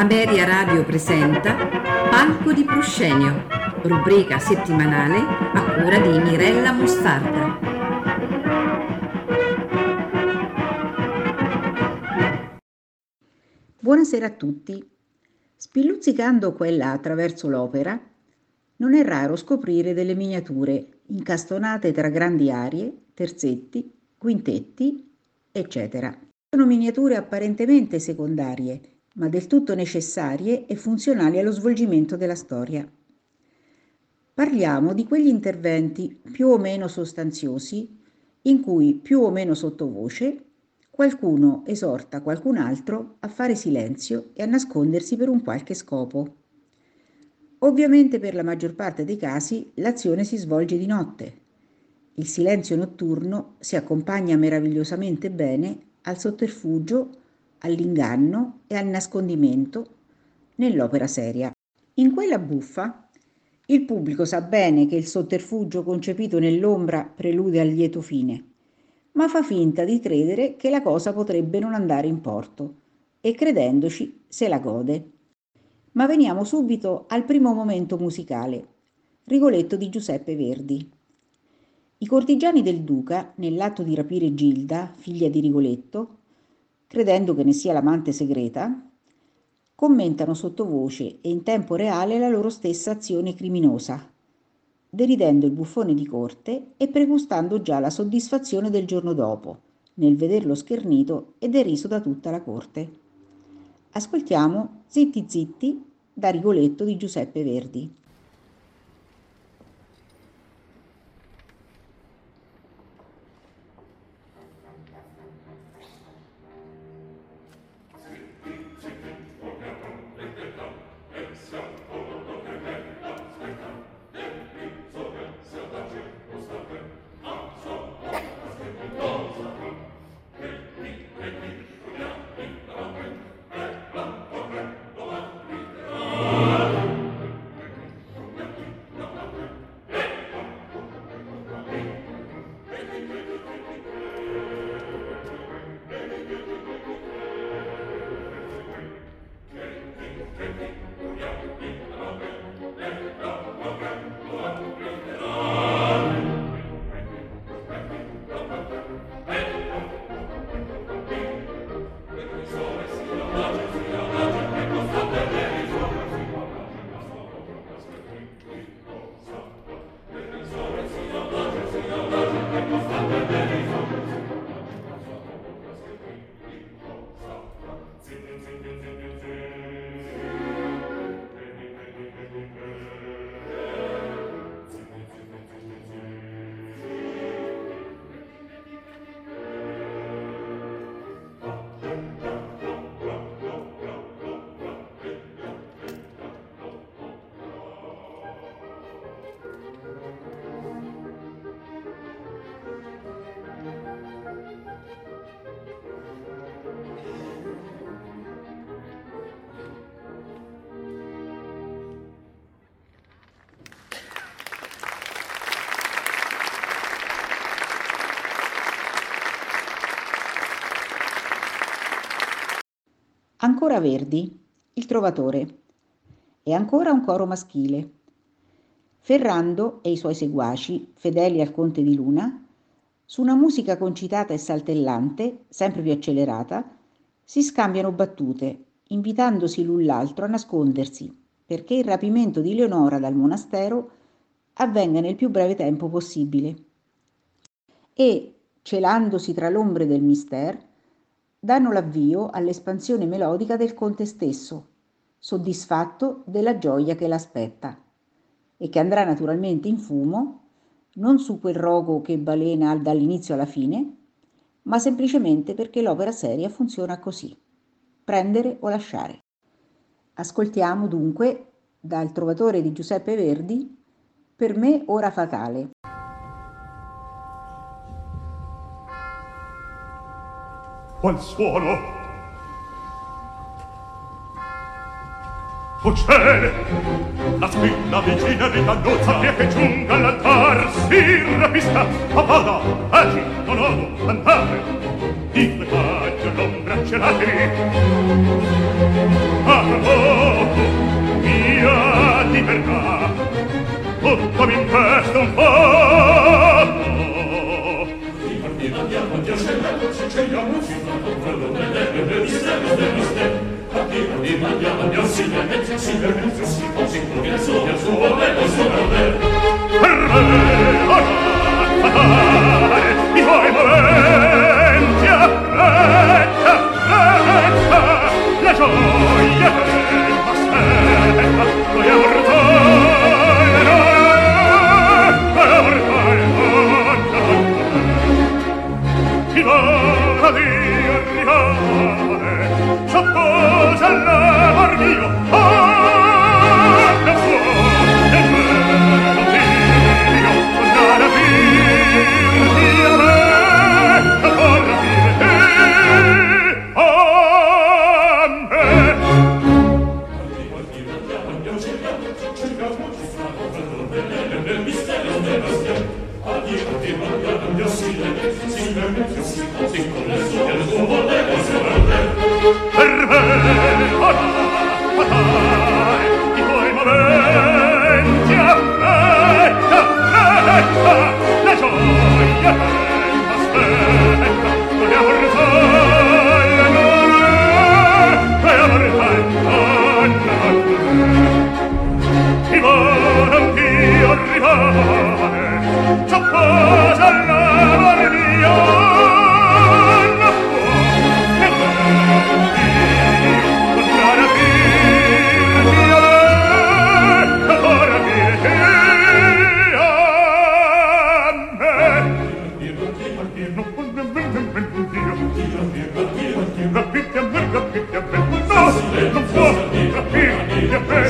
Ameria Radio presenta Palco di Proscenio, rubrica settimanale a cura di Mirella Mostarda. Buonasera a tutti. Spilluzzicando quella attraverso l'opera, non è raro scoprire delle miniature incastonate tra grandi arie, terzetti, quintetti, eccetera. Sono miniature apparentemente secondarie, ma del tutto necessarie e funzionali allo svolgimento della storia. Parliamo di quegli interventi più o meno sostanziosi in cui più o meno sottovoce qualcuno esorta qualcun altro a fare silenzio e a nascondersi per un qualche scopo. Ovviamente per la maggior parte dei casi l'azione si svolge di notte. Il silenzio notturno si accompagna meravigliosamente bene al sotterfugio, all'inganno e al nascondimento nell'opera seria. In quella buffa il pubblico sa bene che il sotterfugio concepito nell'ombra prelude al lieto fine, ma fa finta di credere che la cosa potrebbe non andare in porto e credendoci se la gode. Ma veniamo subito al primo momento musicale, Rigoletto di Giuseppe Verdi. I cortigiani del duca, nell'atto di rapire Gilda, figlia di Rigoletto, credendo che ne sia l'amante segreta, commentano sottovoce e in tempo reale la loro stessa azione criminosa, deridendo il buffone di corte e pregustando già la soddisfazione del giorno dopo, nel vederlo schernito e deriso da tutta la corte. Ascoltiamo Zitti Zitti da Rigoletto di Giuseppe Verdi. Ancora Verdi, il trovatore. E ancora un coro maschile. Ferrando e i suoi seguaci, fedeli al conte di Luna, su una musica concitata e saltellante, sempre più accelerata, si scambiano battute, invitandosi l'un l'altro a nascondersi, perché il rapimento di Leonora dal monastero avvenga nel più breve tempo possibile. E, celandosi tra l'ombre del mister, danno l'avvio all'espansione melodica del conte stesso, soddisfatto della gioia che l'aspetta e che andrà naturalmente in fumo non su quel rogo che balena dall'inizio alla fine, ma semplicemente perché l'opera seria funziona così, prendere o lasciare. Ascoltiamo dunque dal Trovatore di Giuseppe Verdi, per me ora fatale. al suolo O cielo! La spina vicina di Tannuzza che che giunga all'altar si rapisca a vada, agi, donodo, andate di flecaggio l'ombra celatevi a poco via di verrà tutto mi impesta un po' di partita bianca, di ascendente, ci cegliamo, ci Hooray! Adriane, c'ho posa la barbion, non può che me, contrara dir, dire, ancora piedi a me. Non può ben ben ben ben ben Dio, rapirti a me, rapirti a me, no, non può rapirti a me,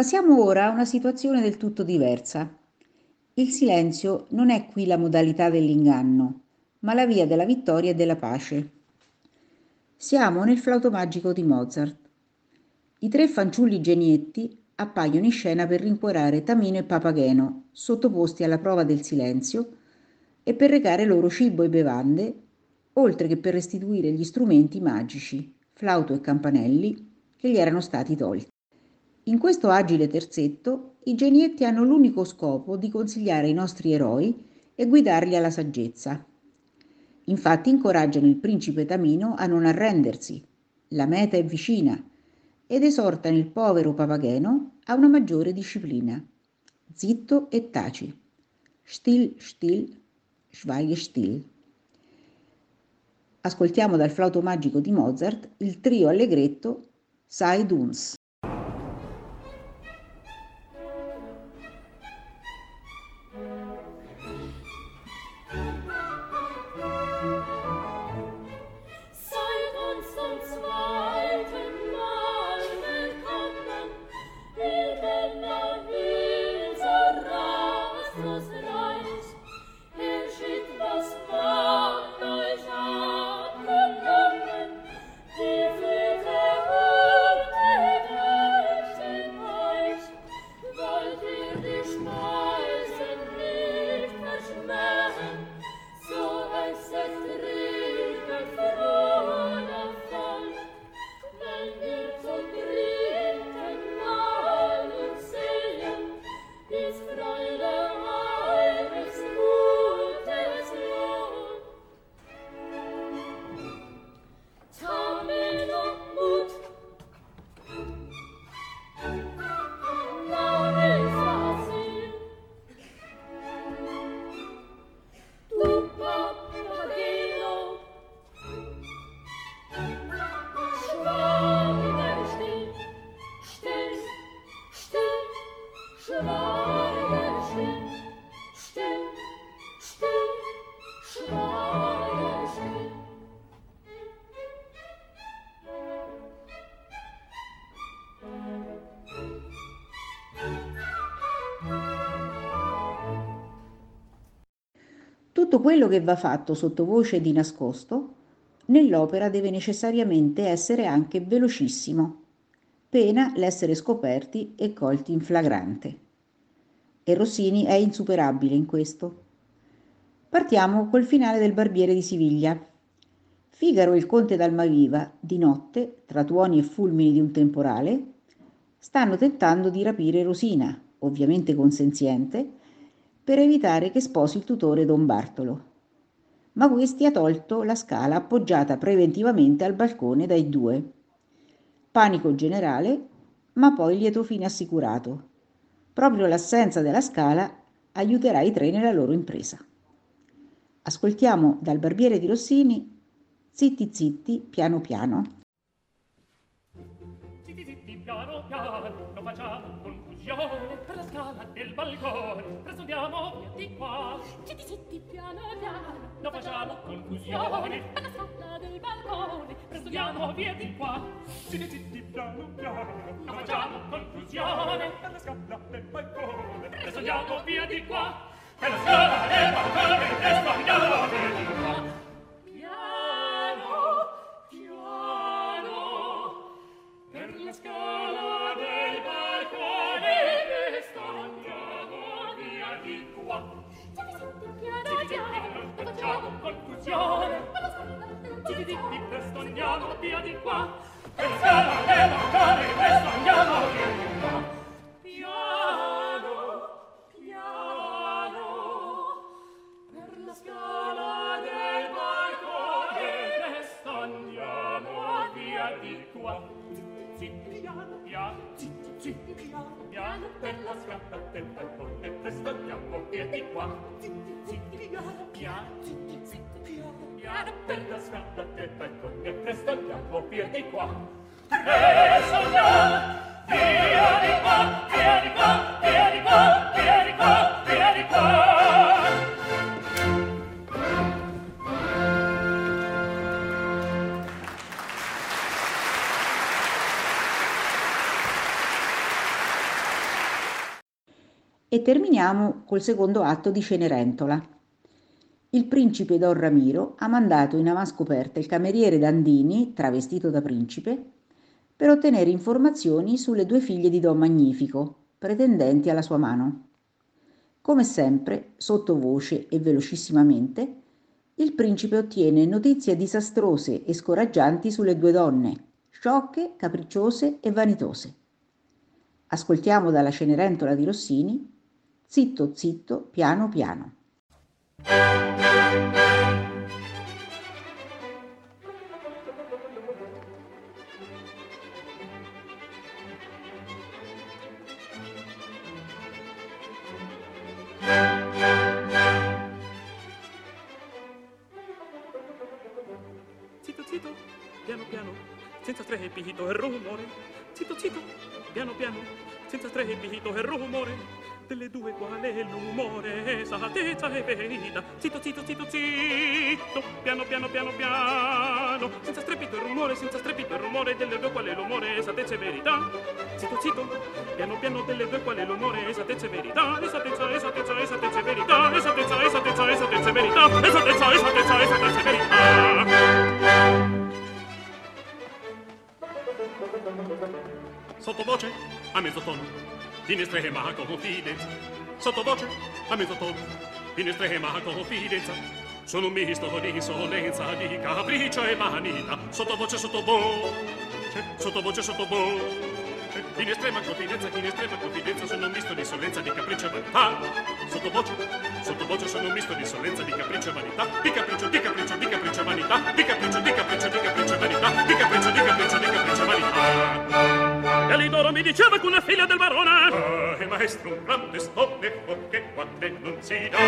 Passiamo ora a una situazione del tutto diversa. Il silenzio non è qui la modalità dell'inganno, ma la via della vittoria e della pace. Siamo nel flauto magico di Mozart. I tre fanciulli genietti appaiono in scena per rincuorare Tamino e Papageno, sottoposti alla prova del silenzio, e per recare loro cibo e bevande, oltre che per restituire gli strumenti magici, flauto e campanelli, che gli erano stati tolti. In questo agile terzetto, i genietti hanno l'unico scopo di consigliare i nostri eroi e guidarli alla saggezza. Infatti incoraggiano il principe Tamino a non arrendersi, la meta è vicina, ed esortano il povero Papageno a una maggiore disciplina. Zitto e taci. Still, still, schweige still. Ascoltiamo dal flauto magico di Mozart il trio allegretto Sei Duns. Tutto quello che va fatto sottovoce e di nascosto nell'opera deve necessariamente essere anche velocissimo, pena l'essere scoperti e colti in flagrante. E Rossini è insuperabile in questo. Partiamo col finale del Barbiere di Siviglia. Figaro e il conte d'Almaviva, di notte, tra tuoni e fulmini di un temporale, stanno tentando di rapire Rosina, ovviamente consenziente, per evitare che sposi il tutore Don Bartolo. Ma questi ha tolto la scala appoggiata preventivamente al balcone dai due. Panico generale, ma poi lieto fine assicurato. Proprio l'assenza della scala aiuterà i tre nella loro impresa. Ascoltiamo dal Barbiere di Rossini Zitti zitti, piano piano. Zitti zitti piano piano, non facciamo prigione per la scala del balcone presto andiamo via di qua. Zitti zitti piano piano non facciamo confusione. per la scala del balcone presto andiamo via di qua. zitti zitti piano piano non facciamo confusione. per la scala del balcone presto andiamo via di qua. per la scala del balcone presto andiamo via di qua. scappella, scappatella, corrette, sbagliamo via di qua. Zitti, zitti, piano, piano, zitti, zitti, piano, piano, per la scappatella, corrette, sbagliamo via di qua. E sognò, via di qua, via di qua, Terminiamo col secondo atto di Cenerentola. Il principe Don Ramiro ha mandato in avanscoperta il cameriere Dandini, travestito da principe, per ottenere informazioni sulle due figlie di Don Magnifico, pretendenti alla sua mano. Come sempre, sottovoce e velocissimamente, il principe ottiene notizie disastrose e scoraggianti sulle due donne, sciocche, capricciose e vanitose. Ascoltiamo dalla Cenerentola di Rossini Zitto, zitto, piano, piano. Zitto, zitto, piano piano, senza strepito e rumore. Zitto, zitto, piano piano, senza strepito e rumore. Delle due quale è l'umore, esattezza e verità. Zitto, zitto, zitto, zitto, piano piano, piano piano. Senza strepito e rumore, senza strepito e rumore. Delle due quale l'umore, esattezza e verità. Zitto, zitto, piano piano, delle due quale l'umore, esattezza e verità. Esattezza, esattezza, esattezza e verità. Esattezza, esattezza, esattezza e verità. Esattezza, esattezza, esattezza e verità. Sottovoce a mezzotono, in estrema confidenza. Sottovoce a mezzotono, in estrema confidenza. Sono un misto di insolenza, di capriccio e vanità. Sottovoce, sottovoce, sottovoce, sottovoce. In estrema confidenza, in estrema confidenza sono un misto di insolenza, di capriccio e vanità. Sottovoce, sottovoce sono un misto di insolenza, di capriccio e vanità. Di capriccio, di capriccio, di capriccio e vanità. Di capriccio, di capriccio, di capriccio e vanità. Di loro mi diceva che una figlia del barone. Ah. È maestro un grande stone Che quante non si dà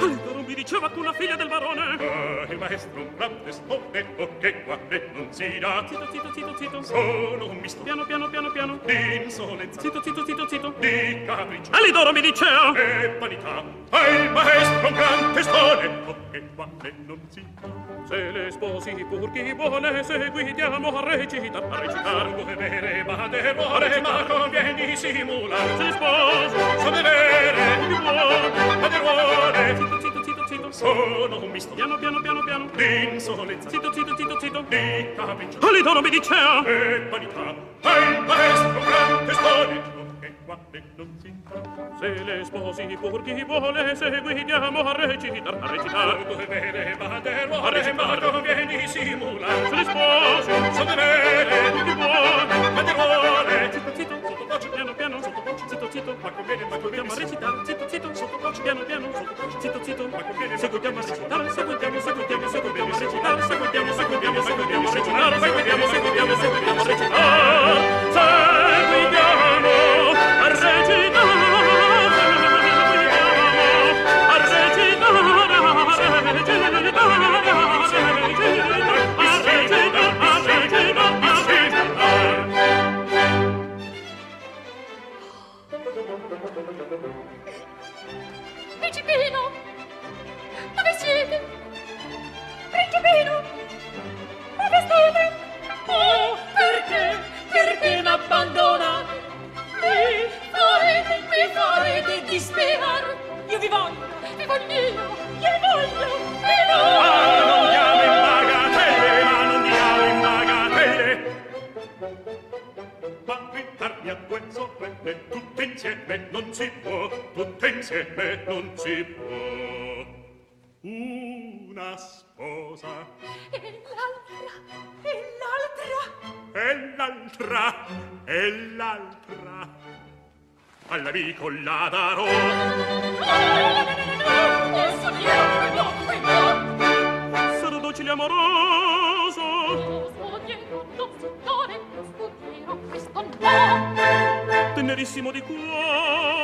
Alidoro mi diceva che una figlia del barone. Ah, è maestro un grande stone Che quante non si dà Zitto, zitto, zitto, zitto. Sono un misto. Piano, piano, piano, piano. Di insolenza Zitto, zitto, zitto, zitto. Di capriccio. Alidoro mi diceva. E vanità. Il maestro un grande stone Che quante non si dà se le sposi pur chi vuole seguitiamo a recitare a recitare due vere ma devore ma sposo sono un misto. Piano piano piano piano. D'insolenza zitto zitto zitto zitto di capriccio. All'idoro mi dicea? E vanità. E il maestro gran testone se le sposi pur chi vuole seguiamo a recitar. A recitar. Tu bene madero a recitar. Ma vieni simula se le sposi so bene chi vuole madero zitto zitto zitto piano piano zitto, ma come bene, ma con bene, recitare, zitto, zitto, sotto voce, piano, piano, sotto voce, zitto, zitto, ma come bene, seguiamo a recitare, seguiamo, seguiamo, seguiamo a recitare, seguiamo, seguiamo, e non ci può. Una sposa. E l'altra e l'altra. E l'altra e l'altra. All'amico la darò. Sarò docile amoroso. Spugnero, questo cristo no tenerissimo di cuore.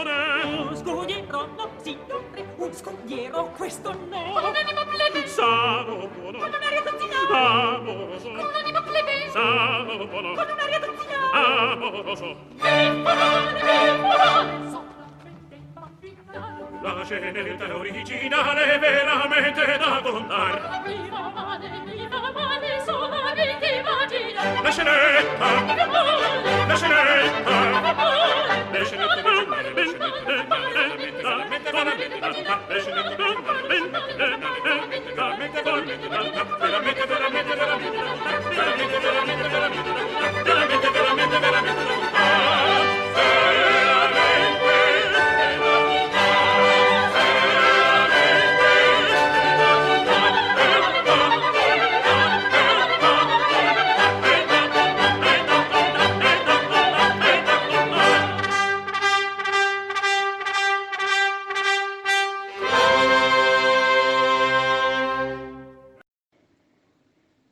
no scudiero no signore un scudiero questo no. Con un plebe. Sano buono. Con un'aria d'anziano amoroso con un'anima plebe. Sano buono. Con un'aria d'anziano amoroso e parole e La scenetta originale veramente da contar. Viva male, viva male, solamente immaginare. La scenetta, la scenetta,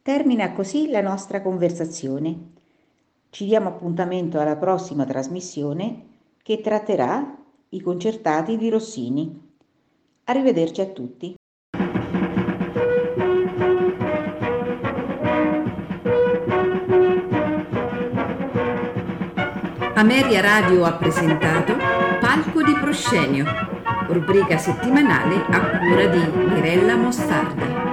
Termina così la nostra conversazione. Ci diamo appuntamento alla prossima trasmissione che tratterà i concertati di Rossini. Arrivederci a tutti. Ameria Radio ha presentato Palco di Proscenio, rubrica settimanale a cura di Mirella Mostarda.